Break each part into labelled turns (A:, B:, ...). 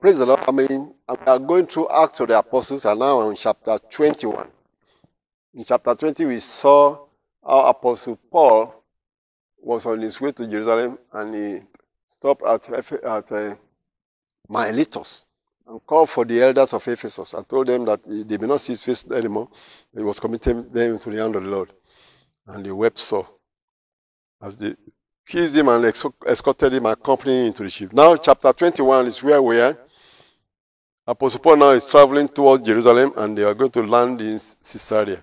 A: Praise the Lord. I mean, we are going through Acts of the Apostles, and now in chapter 21. In chapter 20, we saw how Apostle Paul was on his way to Jerusalem and he stopped at, at uh, Miletus and called for the elders of Ephesus and told them that they may not see his face anymore. He was committing them to the hand of the Lord. And they wept so as they kissed him and escorted him, accompanying him into the ship. Now, chapter 21 is where we are. Uh, Apostle Paul now is traveling towards Jerusalem and they are going to land in Caesarea.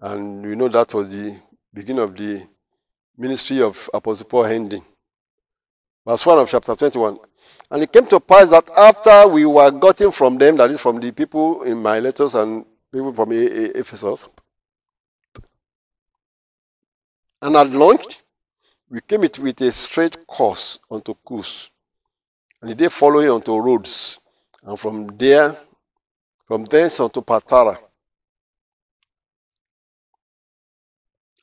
A: And we know that was the beginning of the ministry of Apostle Paul ending. Verse 1 of chapter 21. And it came to pass that after we were gotten from them, that is from the people in Miletus and people from Ephesus, and had launched, we came it with a straight course unto Kos, and the day following unto Rhodes, and from there, from thence unto Patara.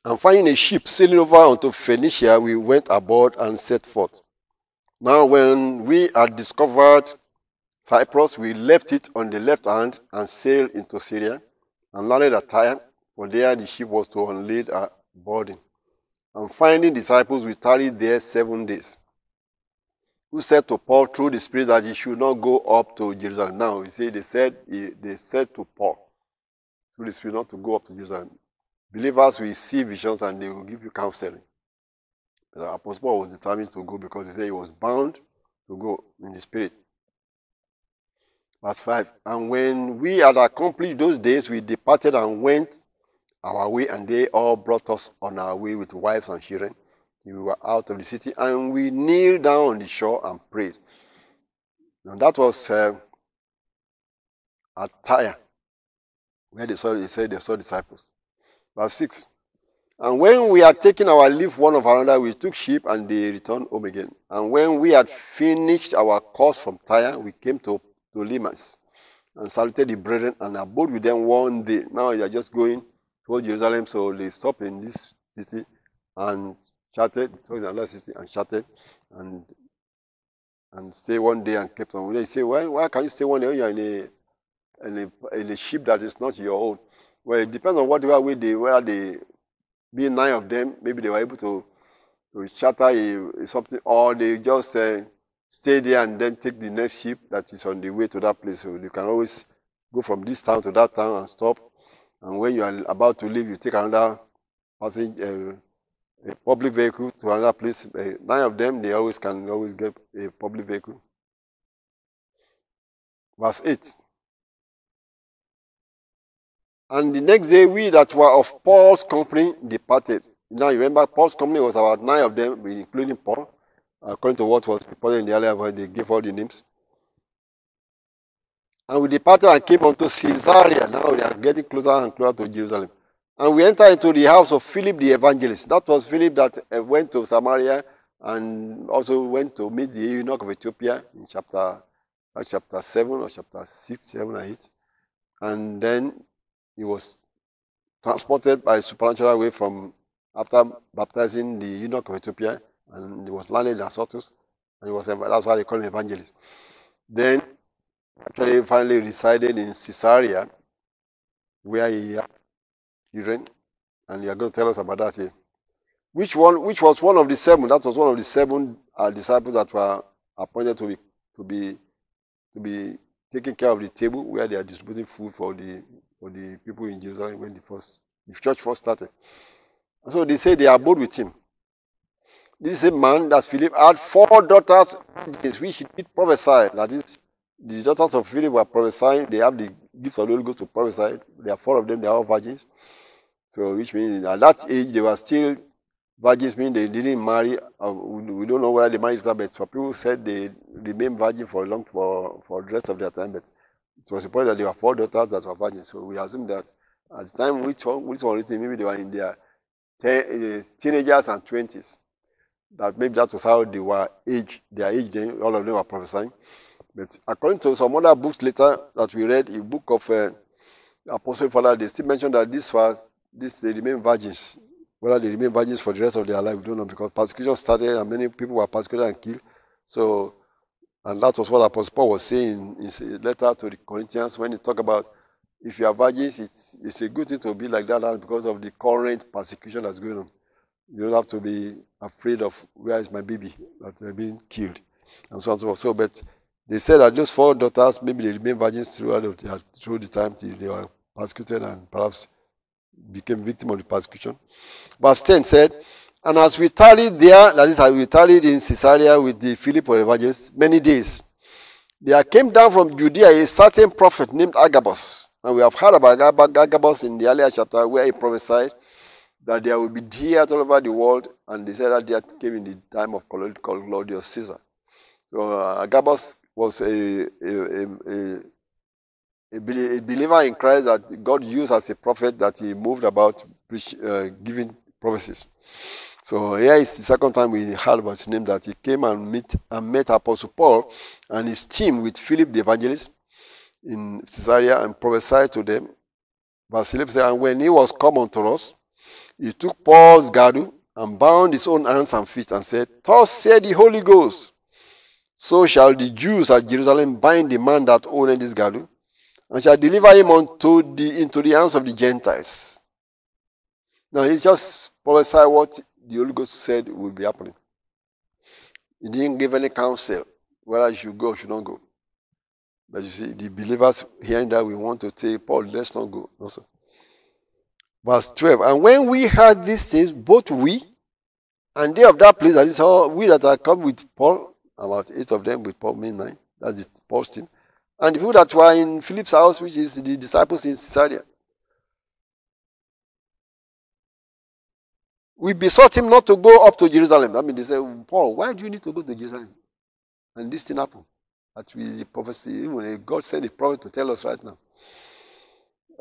A: And finding a ship sailing over unto Phoenicia, we went aboard and set forth. Now, when we had discovered Cyprus, we left it on the left hand and sailed into Syria and landed at Tyre, for there the ship was to unload our burden. And finding disciples, we tarried there seven days. Who said to Paul through the Spirit that he should not go up to Jerusalem. Now, you see, they said, they said to Paul through the Spirit not to go up to Jerusalem. Believers will see visions and they will give you counseling. The Apostle Paul was determined to go because he said he was bound to go in the Spirit. Verse 5 And when we had accomplished those days, we departed and went our way, and they all brought us on our way with wives and children. We were out of the city, and we kneeled down on the shore and prayed. Now that was uh, at Tyre, where they saw, they said they saw disciples. Verse 6. And when we had taken our leave one of another, we took ship and they returned home again. And when we had finished our course from Tyre, we came to, to Limas and saluted the brethren and abode with them one day. Now they are just going towards Jerusalem, so they stopped in this city and chatted, towards another city and chatted and and stay one day and kept on. They say, why, why can you stay one day when you're in a, in a, in a ship that is not your own? Well, it depends on whatever way they, where they, being nine of them, maybe they were able to, to charter a, a something, or they just uh, stay there and then take the next ship that is on the way to that place. So you can always go from this town to that town and stop. And when you are about to leave, you take another passage, uh, a public vehicle to another place. Uh, nine of them, they always can always get a public vehicle. Verse 8. And the next day, we that were of Paul's company departed. Now, you remember, Paul's company was about nine of them, including Paul, according to what was reported in the earlier verse, they gave all the names. And we departed and came unto Caesarea. Now we are getting closer and closer to Jerusalem. And we enter into the house of Philip the evangelist. That was Philip that uh, went to Samaria and also went to meet the eunuch of Ethiopia in chapter, uh, chapter 7 or chapter 6, 7 or 8. And then he was transported by supernatural way from after baptizing the eunuch of Ethiopia, and he was landed in Azotus, and he was that's why they call him evangelist. Then, actually, finally resided in Caesarea, where he children, and you are going to tell us about that here. Which one? Which was one of the seven? That was one of the seven uh, disciples that were appointed to be to be to be taking care of the table where they are distributing food for the for the people in Jerusalem when the first the church first started. And so they say they abode with him. This is a man, that Philip, had four daughters which he did prophesy. That is, the daughters of Philip were prophesying. They have the gift of the Holy Ghost to prophesy. There are four of them, they are all virgins. So, which means at that age, they were still virgins, meaning they didn't marry. Uh, we don't know whether they married later, but people said they remained virgin for long, for, for the rest of their time. But it was reported that there were four daughters that were virgins. So we assume that at the time which one, which one written, maybe they were in their ten, uh, teenagers and twenties. That maybe that was how they were age, their age. Then all of them were prophesying. But according to some other books later that we read, a book of uh, Apostle Father, they still mentioned that this was this they remain virgins. Whether they remain virgins for the rest of their life, we don't know because persecution started and many people were persecuted and killed. So, and that was what Apostle Paul was saying in his letter to the Corinthians when he talked about if you are virgins, it's, it's a good thing to be like that because of the current persecution that's going on. You don't have to be afraid of where is my baby that they're being killed and so on and so forth. So, but they said that those four daughters, maybe they remained virgins throughout the, through the time till they were persecuted and perhaps became victim of the persecution. Verse 10 said, And as we tarried there, that is, as we tarried in Caesarea with the Philip of evangelists many days, there came down from Judea a certain prophet named Agabus. And we have heard about Agabus in the earlier chapter where he prophesied that there will be deer all over the world, and they said that deer came in the time of Claudius Caesar. So uh, Agabus was a, a, a, a, believer in Christ that God used as a prophet that he moved about uh, giving prophecies. So here is the second time we heard about his name that he came and met and met Apostle Paul and his team with Philip the evangelist in Caesarea and prophesied to them. Verse 11 said, And when he was come unto us, he took Paul's girdle and bound his own hands and feet and said, Thus said the Holy Ghost, so shall the Jews at Jerusalem bind the man that owned this girdle and shall deliver him unto the, into the hands of the Gentiles. Now he just prophesied what the Holy Ghost said will be happening. He didn't give any counsel whether you should go or should not go. But you see, the believers hearing that we want to say, Paul, let's not go. Also. Verse 12. And when we heard these things, both we and they of that place, that is all we that are come with Paul, about eight of them with Paul, mean nine. That's the Paul's team. And the people that were in Philip's house, which is the disciples in Caesarea. We besought him not to go up to Jerusalem. I mean, they said, Paul, why do you need to go to Jerusalem? And this thing happened. That we the prophecy, when God sent a prophet to tell us right now.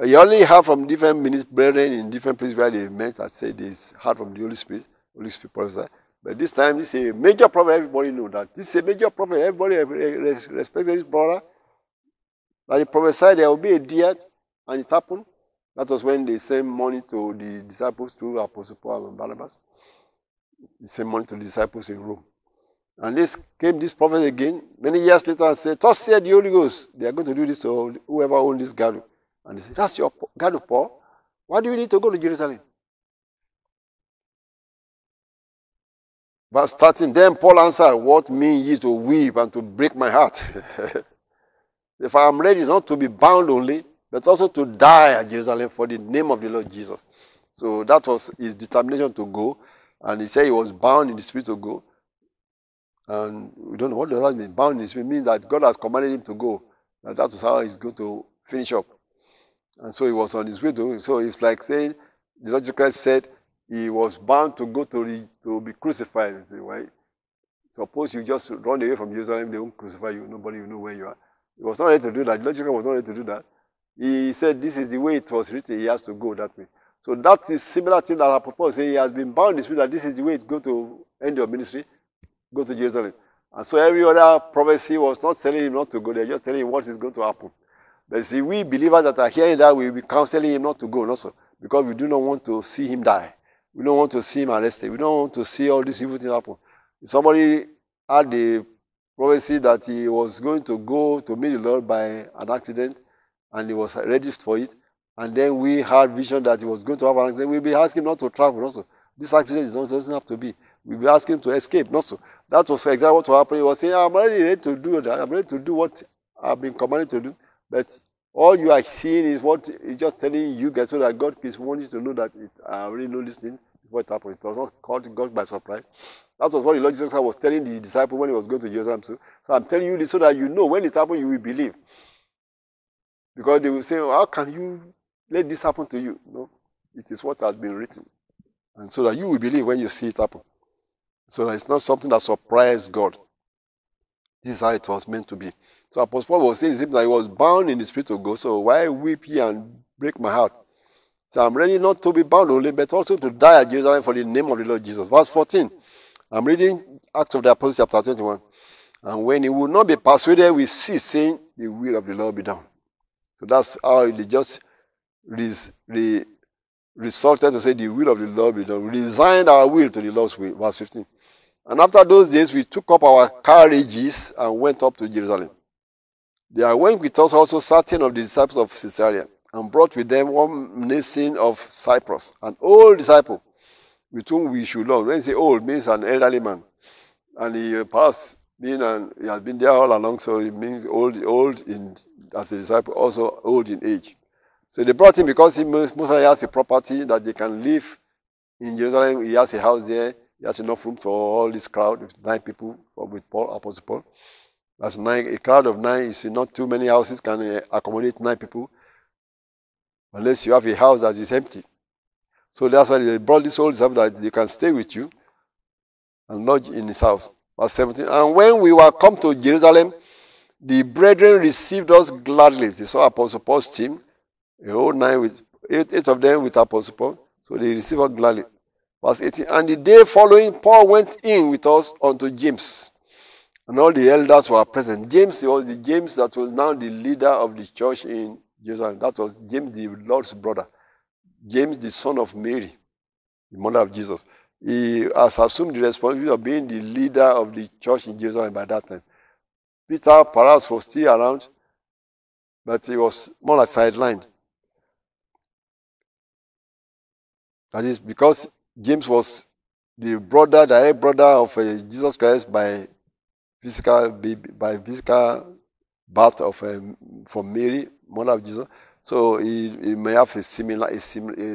A: You only heard from different ministers, brethren in different places where they met that said they heard from the Holy Spirit, Holy Spirit prophesy. But this time, this is a major prophet. Everybody know that. This is a major prophet. Everybody respected this brother. That he prophesied there will be a diet, and it happened. That was when they sent money to the disciples through Apostle Paul and Barnabas. They sent money to the disciples in Rome. And this came this prophet again many years later and said, Thus said the Holy Ghost, they are going to do this to whoever owns this garden. And he said, That's your garden, Paul. Why do you need to go to Jerusalem? But starting, then Paul answered, What mean ye to weep and to break my heart? if I am ready not to be bound only, but also to die at Jerusalem for the name of the Lord Jesus. So that was his determination to go. And he said he was bound in the spirit to go. And we don't know what does that mean. Bound in the spirit means that God has commanded him to go. And that was how he's going to finish up. And so he was on his way to. So it's like saying, the Lord Jesus Christ said he was bound to go to, the, to be crucified. You say, why? Suppose you just run away from Jerusalem, they won't crucify you. Nobody will know where you are. He was not ready to do that. The Lord Christ was not ready to do that. He said, This is the way it was written. He has to go that way. So that is similar thing that Apostle saying he has been bound the spirit that this is the way it go to end your ministry go to Jerusalem. And so every other prophecy was not telling him not to go there, just telling him what is going to happen. But see, we believers that are hearing that, we will be counseling him not to go also, because we do not want to see him die. We don't want to see him arrested. We don't want to see all these evil things happen. If somebody had the prophecy that he was going to go to meet the Lord by an accident, and he was ready for it, and then we had vision that he was going to have an accident, we'll be asking not to travel also. This accident doesn't have to be. We'll be asking him to escape, not so. That was exactly what happened. He was saying, I'm ready, ready to do that. I'm ready to do what I've been commanded to do. But all you are seeing is what he's just telling you guys so that God is wanting to know that I already know this thing it happened. It was not caught God by surprise. That was what the Lord Jesus was telling the disciple when he was going to Jerusalem. So, so I'm telling you this so that you know when it happened, you will believe. Because they will say, oh, How can you let this happen to you? No, it is what has been written. And so that you will believe when you see it happen. So that it's not something that surprised God. This is how it was meant to be. So Apostle Paul was saying that he was bound in the spirit of God. So why weep ye and break my heart? So I'm ready not to be bound only, but also to die at Jerusalem for the name of the Lord Jesus. Verse 14. I'm reading Acts of the Apostles chapter 21. And when he would not be persuaded, we cease saying, The will of the Lord be done. So that's how they just res, re, resulted to say, The will of the Lord be done. We resigned our will to the Lord's will. Verse 15. And after those days, we took up our carriages and went up to Jerusalem. There went with us also certain of the disciples of Caesarea, and brought with them one Mnason of Cyprus, an old disciple, with whom we should love. When you say old, means an elderly man. And he passed, being an, he has been there all along, so it means old, old in, as a disciple, also old in age. So they brought him because he most has a property that they can live in Jerusalem. He has a house there. He has enough room for all this crowd, nine people with Paul, Apostle Paul. That's nine. A crowd of nine is not too many houses can uh, accommodate nine people, unless you have a house that is empty. So that's why they brought this old disciple that they can stay with you and lodge in his house. Verse 17. And when we were come to Jerusalem, the brethren received us gladly. They saw Apostle Paul's team, a whole nine with eight, eight of them with Apostle Paul. So they received us gladly. Verse 18. And the day following, Paul went in with us unto James. And all the elders were present. James was the James that was now the leader of the church in Jerusalem. That was James, the Lord's brother. James, the son of Mary, the mother of Jesus. He has assumed the responsibility of being the leader of the church in Jerusalem by that time. Peter perhaps was still around, but he was more like sidelined. That is because James was the brother, direct brother of uh, Jesus Christ by physical by physical birth of um, from Mary, mother of Jesus. So he, he may have a similar a, a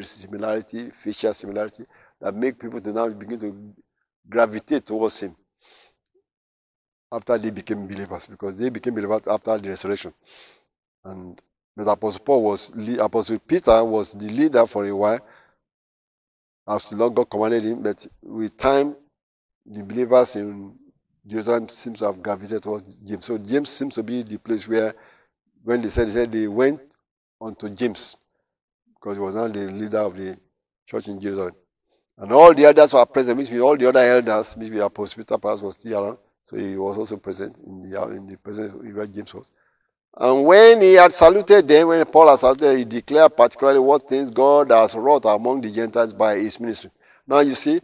A: similarity, facial similarity that make people to now begin to gravitate towards him after they became believers, because they became believers after the resurrection. And but Apostle Paul was Apostle Peter was the leader for a while as the Lord God commanded him, but with time, the believers in Jerusalem seems to have gravitated towards James. So James seems to be the place where, when they said, they said they went onto James because he was now the leader of the church in Jerusalem. And all the others were present, which means all the other elders, maybe Apostle Peter perhaps was still around, so he was also present in the, in the presence where James was. And when he had saluted them, when Paul had saluted, them, he declared particularly what things God has wrought among the Gentiles by his ministry. Now you see,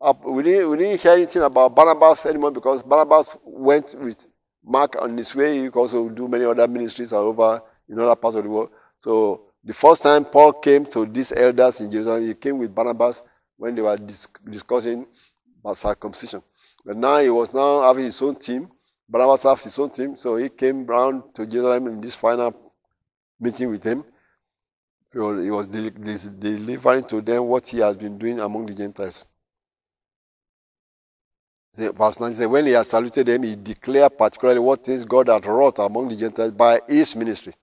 A: Uh, we didn't, we didn't hear anything about Barnabas anymore because Barnabas went with Mark on his way. He also do many other ministries all over in other parts of the world. So the first time Paul came to these elders in Jerusalem, he came with Barnabas when they were discussing about circumcision. But now he was now having his own team Barnabas has his own team, so he came round to Jerusalem in this final meeting with them. So he was delivering to them what he has been doing among the Gentiles. Verse 9 says, When he had saluted them, he declared particularly what things God had wrought among the Gentiles by his ministry.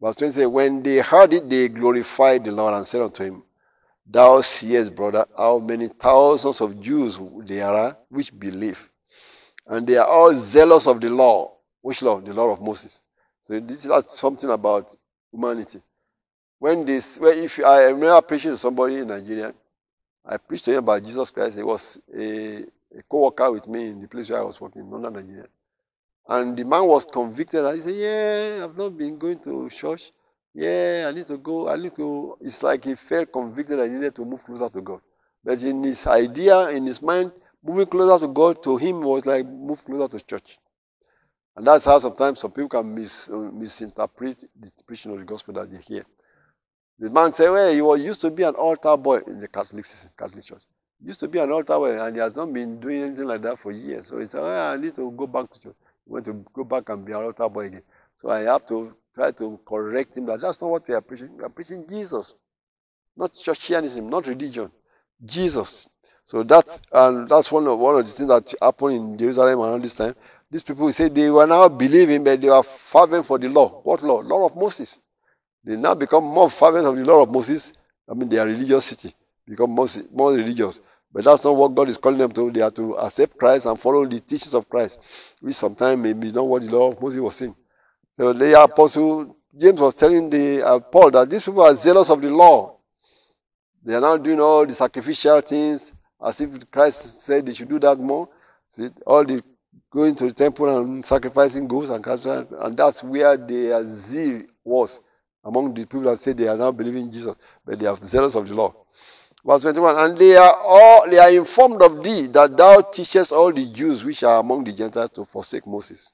A: Verse 20 says, When they heard it, they glorified the Lord and said unto him, Thou seest, brother, how many thousands of Jews there are which believe and they are all zealous of the law. Which law? The law of Moses. So this is something about humanity. When this, well, if I remember preaching to somebody in Nigeria, I preached to him about Jesus Christ. He was a, a co-worker with me in the place where I was working, in Nigeria. And the man was convicted. He said, "Yeah, I've not been going to church. Yeah, I need to go. I need to." It's like he felt convicted. I needed to move closer to God. But in his idea, in his mind, moving closer to God to him was like move closer to church. And that's how sometimes some people can mis, misinterpret the preaching of the gospel that they hear. The man said, well, he was used to be an altar boy in the Catholic, Catholic church. Used to be an altar boy and he has not been doing anything like that for years. So he said, oh, I need to go back to church. He went to go back and be an altar boy again. So I have to try to correct him that that's not what we are preaching. We are preaching Jesus, not churchianism, not religion. Jesus. So that's and that's one of one of the things that happened in Jerusalem around this time. These people say they were now believing, but they were fervent for the law. What law? Law of Moses. They now become more fervent of the law of Moses. I mean, religious city, become more, more religious. But that's not what God is calling them to. They are to accept Christ and follow the teachings of Christ, which sometimes may be not what the law of Moses was saying. So the apostle James was telling the uh, Paul that these people are zealous of the law. They are now doing all the sacrificial things as if Christ said they should do that more. See, all the going to the temple and sacrificing goats and calves, and that's where their zeal was among the people that say they are now believing in Jesus, but they are zealous of the law. Verse 21, and they are all they are informed of thee that thou teachest all the Jews which are among the Gentiles to forsake Moses.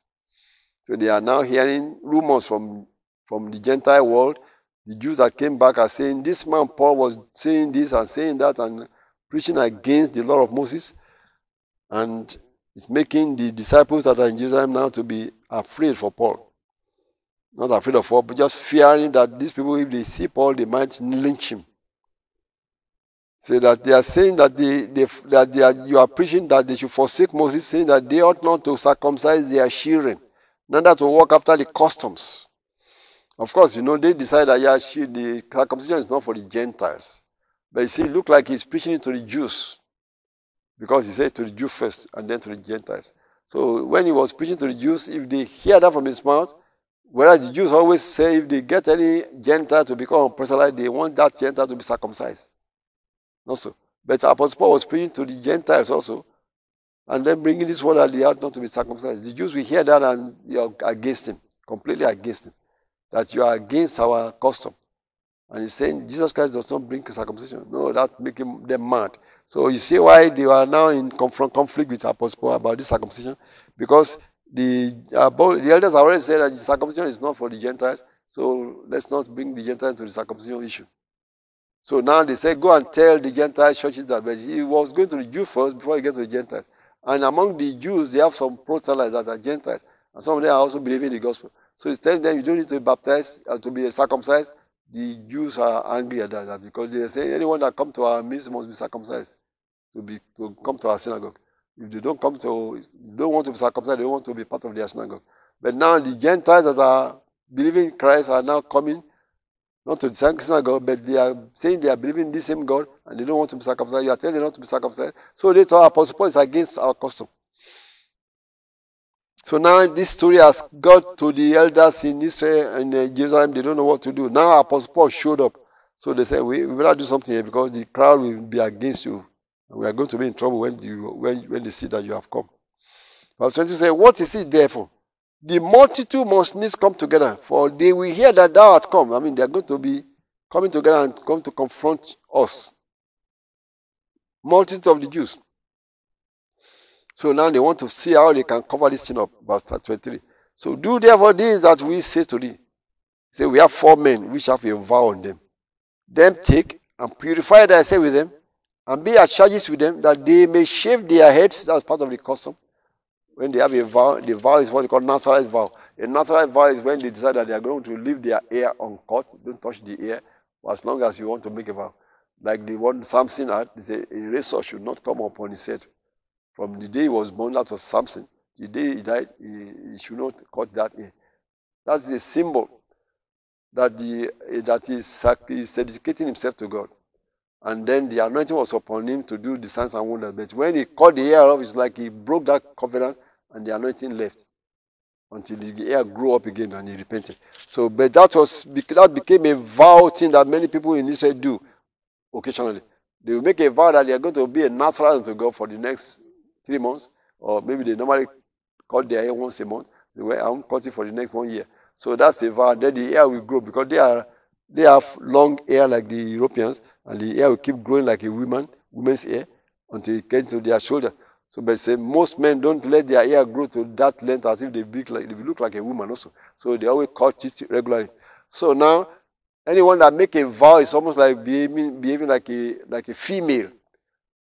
A: So they are now hearing rumors from, from the Gentile world. The Jews that came back are saying, This man Paul was saying this and saying that and preaching against the law of Moses. And it's making the disciples that are in Jerusalem now to be afraid for Paul. Not afraid of Paul, but just fearing that these people, if they see Paul, they might lynch him. Say that they are saying that they, they that they are, you are preaching that they should forsake Moses, saying that they ought not to circumcise their children, neither to walk after the customs. Of course, you know, they decide that yeah, the circumcision is not for the Gentiles. But you see, it looked like he's preaching it to the Jews. Because he said to the Jews first and then to the Gentiles. So when he was preaching to the Jews, if they hear that from his mouth, whereas the Jews always say if they get any Gentile to become a proselyte, they want that Gentile to be circumcised also. But Apostle Paul was preaching to the Gentiles also, and then bringing this word that they ought not to be circumcised. The Jews will hear that and you are against him, completely against him, that you are against our custom. And he's saying Jesus Christ does not bring circumcision. No, that making them mad. So you see why they are now in conflict with Apostle Paul about this circumcision, because the uh, the elders already said that the circumcision is not for the Gentiles. So let's not bring the Gentiles to the circumcision issue. So now they say, go and tell the Gentile churches that. But he was going to the Jews first before he gets to the Gentiles. And among the Jews, they have some proselytes that are Gentiles. And some of them are also believing the gospel. So he's telling them, you don't need to be baptized, uh, to be circumcised. The Jews are angry at that because they say anyone that come to our midst must be circumcised to be to come to our synagogue. If they don't come to, don't want to be circumcised, they don't want to be part of their synagogue. But now the Gentiles that are believing in Christ are now coming not to same God, but they are saying they are believing the same God and they don't want to be circumcised. You are telling them not to be circumcised. So they thought Apostle Paul is against our custom. So now this story has got to the elders in Israel and uh, Jerusalem. They don't know what to do. Now Apostle Paul showed up. So they said, we, we better do something here because the crowd will be against you. We are going to be in trouble when, you, when, when they see that you have come. Verse 20 says, What is it therefore? The multitude must needs come together, for they will hear that thou art come. I mean, they are going to be coming together and come to confront us. Multitude of the Jews. So now they want to see how they can cover this thing up. Verse 23. So do therefore this that we say to thee. Say, we have four men which have a vow on them. Them take and purify thyself with them, and be at charges with them, that they may shave their heads. That's part of the custom when they have a vow, the vow is what they call naturalized vow. A naturalized vow is when they decide that they are going to leave their hair uncut, don't touch the hair, as long as you want to make a vow. Like the one Samson had, they say a razor should not come upon his head. From the day he was born, that was Samson. The day he died, he, he should not cut that hair. That's a symbol that the that he's, he's dedicating himself to God. And then the anointing was upon him to do the signs and wonders. But when he cut the hair off, it's like he broke that covenant and the anointing left until the hair grew up again and he repented. So, but that was that became a vow thing that many people in Israel do occasionally. They will make a vow that they are going to be a Nazarene to God for the next three months, or maybe they normally cut their hair once a month. They were I'm cutting for the next one year. So that's the vow. Then the hair will grow because they are they have long hair like the Europeans, and the hair will keep growing like a woman, woman's hair, until it gets to their shoulder. So, but say most men don't let their hair grow to that length as if they look like they look like a woman also. So they always cut it regularly. So now, anyone that make a vow is almost like behaving, behaving like a like a female,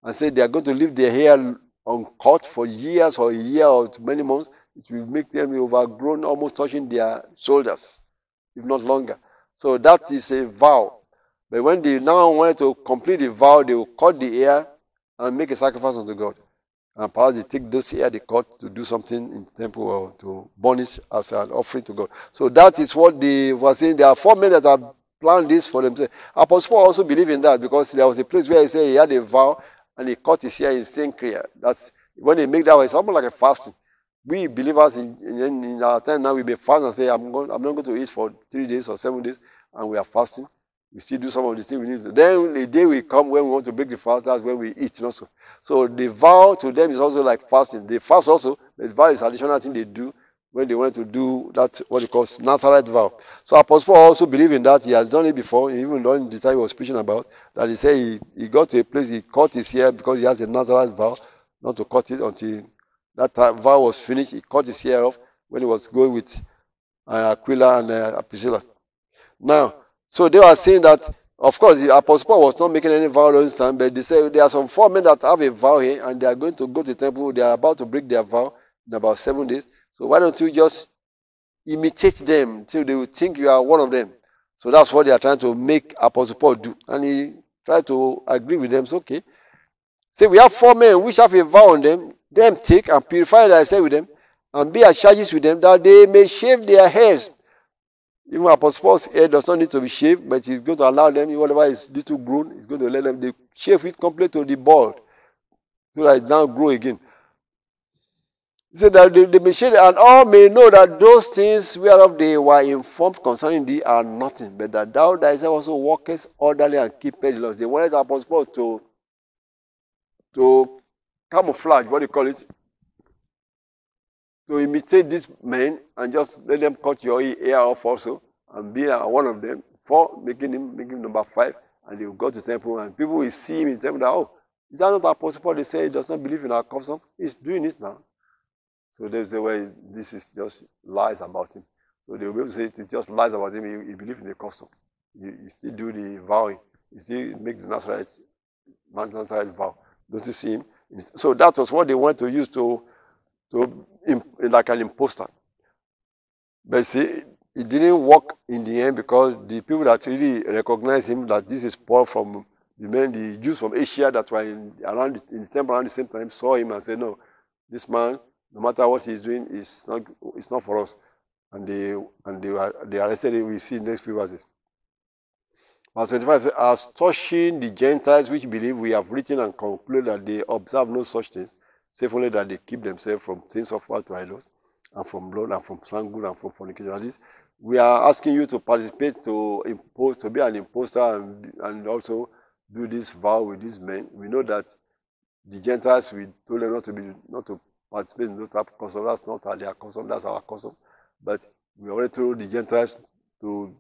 A: and say they are going to leave their hair uncut for years or a year or many months. It will make them overgrown, almost touching their shoulders, if not longer. So that is a vow. But when they now want to complete the vow, they will cut the hair and make a sacrifice unto God. And perhaps they take those hair they cut to do something in temple or to burn it as an offering to God. So that is what they were saying. There are four men that have planned this for themselves. Apostle Paul also believed in that because there was a place where he said he had a vow and he cut his hair in Cenchrea. That's when they make that way, it's almost like a fasting. We believers in, in, in our time now, we may fast and say, I'm, going, I'm not going to eat for three days or seven days, and we are fasting. We still do some of the things we need to. Then the day we come when we want to break the fast, that's when we eat also. So the vow to them is also like fasting. They fast also, the vow is additional thing they do when they want to do that, what he calls Nazareth vow. So Apostle Paul also believe in that. He has done it before, even during the time he was preaching about, that he said he, he got to a place, he cut his hair because he has a Nazareth vow, not to cut it until that vow was finished. He cut his hair off when he was going with uh, Aquila and uh, Priscilla. Now, so they were saying that, of course, the Apostle Paul was not making any vow during this time, but they say there are some four men that have a vow here and they are going to go to the temple. They are about to break their vow in about seven days. So why don't you just imitate them till they will think you are one of them? So that's what they are trying to make Apostle Paul do. And he tried to agree with them. So, okay. Say, we have four men which have a vow on them. Them take and purify themselves with them and be at charges with them that they may shave their hairs. Even Apostle Paul's hair does not need to be shaved, but he's going to allow them, whatever is little grown, he's going to let them they shave it completely to the bald so that it now grow again. He said that the, machine and all may know that those things whereof they were informed concerning thee are nothing, but that thou thyself also walkest orderly and keepest the laws. They wanted Apostle Paul to, to camouflage, what do you call it? To imitate these men and just let them cut your ear off also and be uh, one of them, for making him, making him number five, and they will go to temple and people will see him in temple that, oh, is that not Apostle Paul? They say he does not believe in our custom. He's doing it now. So there's the way this is just lies about him. So they will be able to say it's just lies about him. He, he believes in the custom. He, he, still do the vowing. He still make the Nazarite, Nazarite vow. Don't you see him? So that was what they wanted to use to, to like an imposter. But see, it didn't work in the end because the people that really recognized him that this is Paul from the men, the Jews from Asia that were in, around in the temple around the same time saw him and said, No, this man no matter what he's doing, it's not, it's not for us. And they, and they, were, they arrested him. We see next few verses. Verse 25 says, As touching the Gentiles which believe, we have written and concluded that they observe no such things, save only that they keep themselves from things to idols, and from blood, and from strangle, and from fornication. At least we are asking you to participate, to impose, to be an imposter, and, and also do this vow with these men. We know that the Gentiles, we told them not to be, not to participate in those type of custom. That's not their custom, that's our custom. But we already told the Gentiles to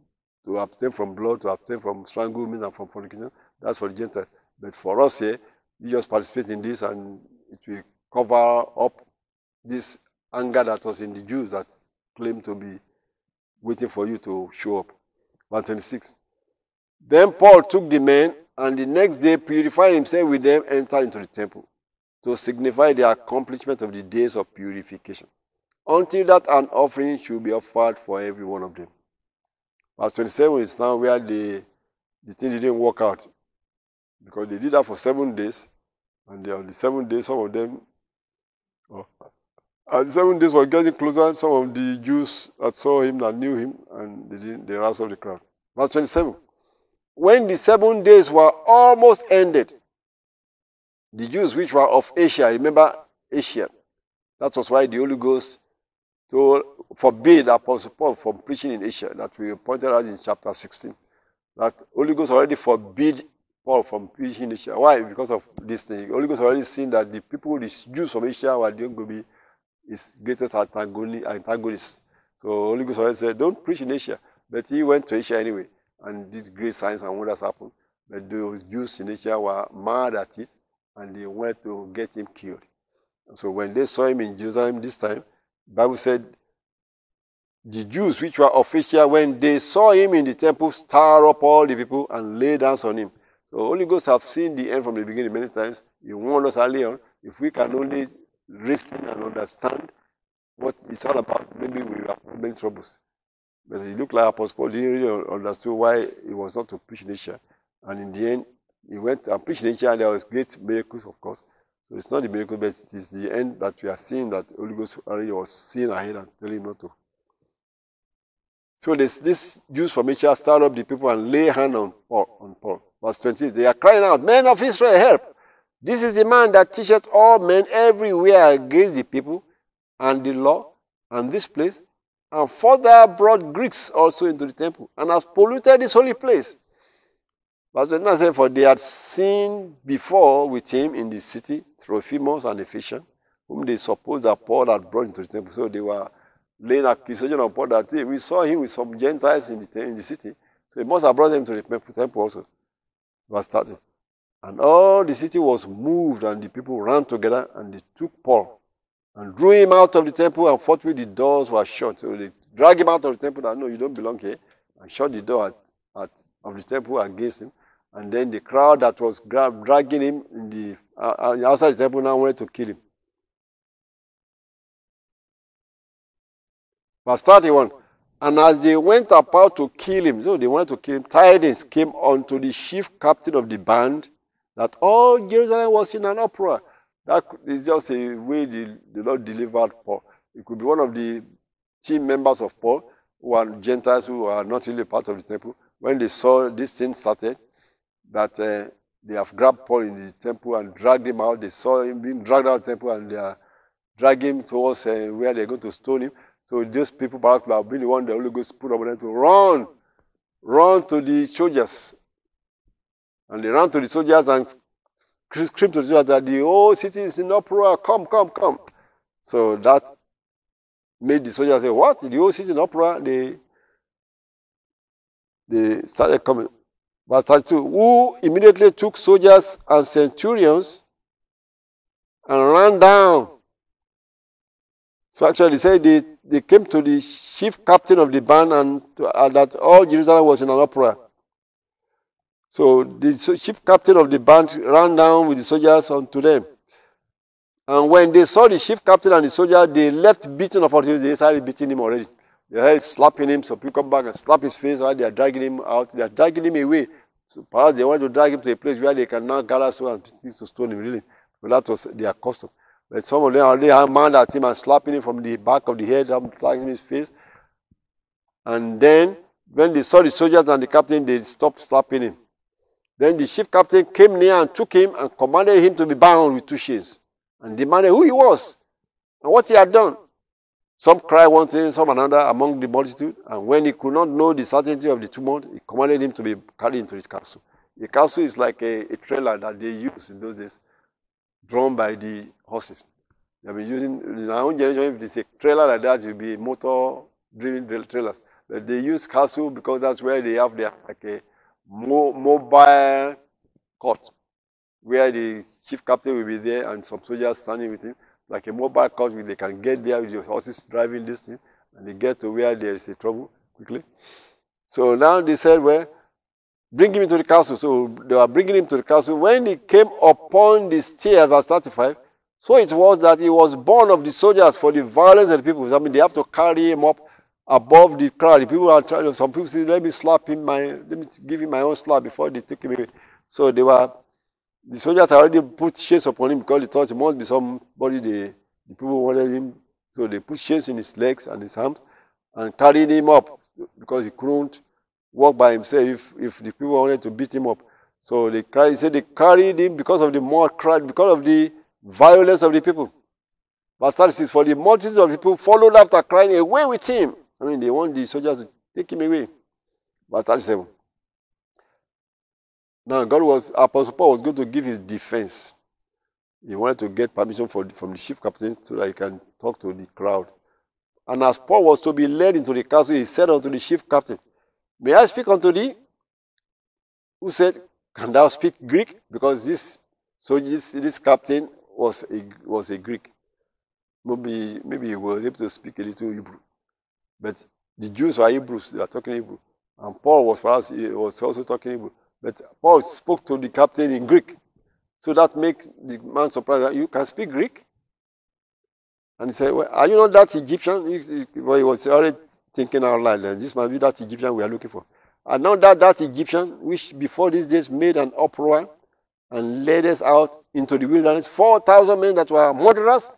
A: to abstain from blood, to abstain from strangling and from fornication. That's for the Gentiles. But for us here, we just participate in this and it will cover up this anger that was in the Jews that claimed to be waiting for you to show up. Verse 26. Then Paul took the men and the next day purified himself with them, entered into the temple to signify the accomplishment of the days of purification, until that an offering should be offered for every one of them. Verse 27 is now where the, the thing didn't work out. Because they did that for seven days, and on the seventh day, some of them, oh, and seven days were getting closer, some of the Jews that saw him that knew him, and they didn't, they rose of the crowd. Verse 27. When the seven days were almost ended, the Jews which were of Asia, remember Asia. That was why the Holy Ghost told, forbade Apostle Paul from preaching in Asia, that we pointed out in chapter 16. That Holy Ghost already forbid Paul from preaching in Asia. Why? Because of this thing. Holy Ghost already seen that the people, the Jews from Asia, were going to be his greatest antagonists. So Holy Ghost already said, don't preach in Asia. But he went to Asia anyway and did great signs and wonders happen. But those Jews in Asia were mad at it and they went to get him killed. So when they saw him in Jerusalem this time, Bible said the Jews which were official, when they saw him in the temple, stir up all the people and lay hands on him. So Holy Ghost have seen the end from the beginning many times. He warned us earlier on. If we can only listen and understand what it's all about, maybe we will have many troubles. But it looked like Apostle Paul didn't really understand why he was not to preach nature. And in the end, he went and preached nature and there was great miracles, of course. So it's not the miracle, but it is the end that we are seeing that Holy Ghost already was seeing ahead and telling him not to. So this, this Jews from Asia started up the people and lay hand on Paul, on Paul. Verse 20, they are crying out, Men of Israel, help! This is the man that teacheth all men everywhere against the people and the law and this place, and further brought Greeks also into the temple, and has polluted this holy place. Verse 29 said, For they had seen before with him in the city Trophimus and Ephesians, whom they supposed that Paul had brought into the temple. So they were laying accusation on Paul that hey, we saw him with some Gentiles in the, in the city. So he must have brought them to the temple also. Verse 30. And all the city was moved, and the people ran together, and they took Paul and drew him out of the temple, and forthwith the doors were shut. So they dragged him out of the temple, that no, you don't belong here, and shut the door at, at, of the temple against him. And then the crowd that was dragging him in the, uh, uh, outside the temple now wanted to kill him. Verse 31. And as they went about to kill him, so they wanted to kill him, tidings came unto the chief captain of the band that all Jerusalem was in an uproar. That is just a way the, the Lord delivered Paul. It could be one of the team members of Paul who are Gentiles who are not really part of the temple. When they saw this thing started, that uh, they have grabbed Paul in the temple and dragged him out. They saw him being dragged out of the temple and they are dragging him towards uh, where they're going to stone him. So these people perhaps have been the one the Holy Ghost put up on them to run, run to the soldiers. And they ran to the soldiers and screamed to the soldiers that the whole city is in uproar. Come, come, come. So that made the soldiers say, What? The whole city in uproar? They, they started coming. Verse 32 Who immediately took soldiers and centurions and ran down. So actually, they said they they came to the chief captain of the band and to, uh, that all Jerusalem was in an uproar. So the chief captain of the band ran down with the soldiers unto them. And when they saw the chief captain and the soldier, they left beating opportunity. They started beating him already. They started slapping him. So people come back and slap his face. And They are dragging him out. They are dragging him away. So perhaps they wanted to drag him to a place where they can now gather so and things to stone him. Really, but that was their custom. But some of them already had mad at him and slapping him from the back of the head, and slapping his face. And then, when they saw the soldiers and the captain, they stopped slapping him. Then the chief captain came near and took him and commanded him to be bound with two chains and demanded who he was and what he had done. Some cried one thing, some another among the multitude. And when he could not know the certainty of the tumult, he commanded him to be carried into his castle. The castle is like a, a trailer that they use in those days drawn by the horses. They have been using, in our own generation, if it's a trailer like that, it will be motor driven trailers. But they use castle because that's where they have their like a mo mobile court, where the chief captain will be there and some soldiers standing with him, like a mobile court where they can get there with the horses driving this thing, and they get to where there is a trouble quickly. So now they said, well, Bring him into the castle. So they were bringing him to the castle. When he came upon the stairs, verse 35, so it was that he was born of the soldiers for the violence of the people. I mean, they have to carry him up above the crowd. The people are trying, some people say, let me slap him, my, let me give him my own slap before they took him away. So they were, the soldiers already put chains upon him because they thought it must be somebody, they, the people wanted him. So they put chains in his legs and his arms and carried him up because he couldn't walk by himself if, if the people wanted to beat him up. So they carried, said they carried him because of the more crowd, because of the violence of the people. Verse 36, for the multitude of the people followed after crying, away with him. I mean, they want the soldiers to take him away. Verse 37. Now, God was, Apostle Paul was going to give his defense. He wanted to get permission for, from the chief captain so that he can talk to the crowd. And as Paul was to be led into the castle, he said unto the chief captain, May I speak unto thee? Who said, Can thou speak Greek? Because this so this, this captain was a was a Greek. Maybe maybe he was able to speak a little Hebrew. But the Jews were Hebrews, they were talking Hebrew. And Paul was us, he was also talking Hebrew. But Paul spoke to the captain in Greek. So that makes the man surprised. That you can speak Greek? And he said, well, Are you not that Egyptian? He, he, well, he was already thinking out loud, this might be that Egyptian we are looking for. And now that that Egyptian, which before these days made an uproar and led us out into the wilderness, 4,000 men that were murderers,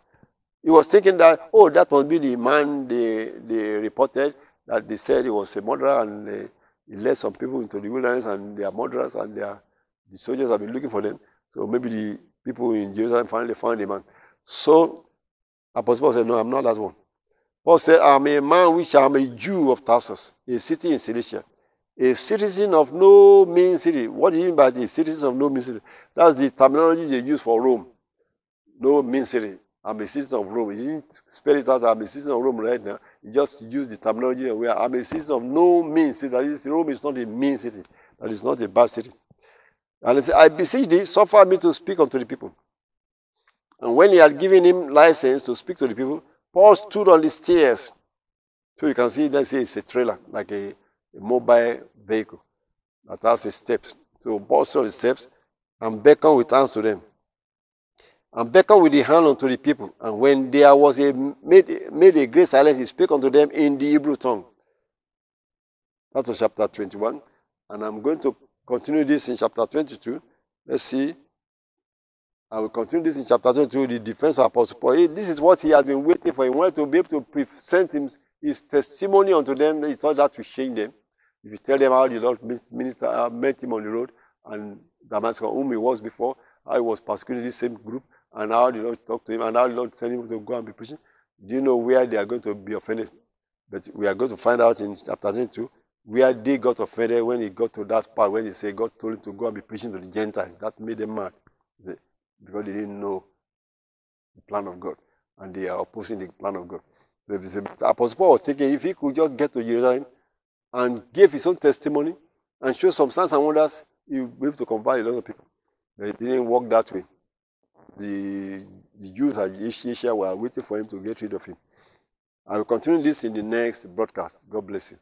A: he was thinking that, oh, that must be the man they, they reported that they said he was a murderer and uh, he led some people into the wilderness and they are murderers and they are, the soldiers have been looking for them. So maybe the people in Jerusalem finally found a man. So Apostle Paul said, No, I'm not that one. Paul said, I'm a man which I'm a Jew of Tarsus, a city in Cilicia, a citizen of no mean city. What do you mean by the citizen of no mean city? That's the terminology they use for Rome. No mean city. I'm a citizen of Rome. He didn't spell it out, I'm a citizen of Rome right now. He just used the terminology where I'm a citizen of no mean city. That is, Rome is not a mean city. That is not a bad city. And he said, I beseech thee, suffer me to speak unto the people. And when he had given him license to speak to the people, Paul stood on the stairs. So you can see, let's say it's a trailer, like a, a mobile vehicle that has the steps. So Paul stood on the steps and beckoned with hands to them. And beckoned with the hand unto the people. And when there was a made, made a great silence, he spake unto them in the Hebrew tongue. That was chapter 21. And I'm going to continue this in chapter 22. Let's see I will continue this in chapter 22, the defense of Apostle Paul. This is what he has been waiting for. He wanted to be able to present him, his testimony unto them. He thought that to shame them. If you tell them how the Lord minister uh, met him on the road and Damascus, whom he was before, how he was persecuting this same group, and how the Lord talked to him, and how the Lord sent him to go and be preaching. Do you know where they are going to be offended? But we are going to find out in chapter 22 where they got offended when he got to that part when he said God told him to go and be preaching to the Gentiles. That made them mad because they didn't know the plan of God and they are opposing the plan of God. Apostle Paul was thinking if he could just get to Jerusalem and give his own testimony and show some signs and wonders, he would be able to convert a lot of people. But it didn't work that way. The, the Jews at Asia were waiting for him to get rid of him. I will continue this in the next broadcast. God bless you.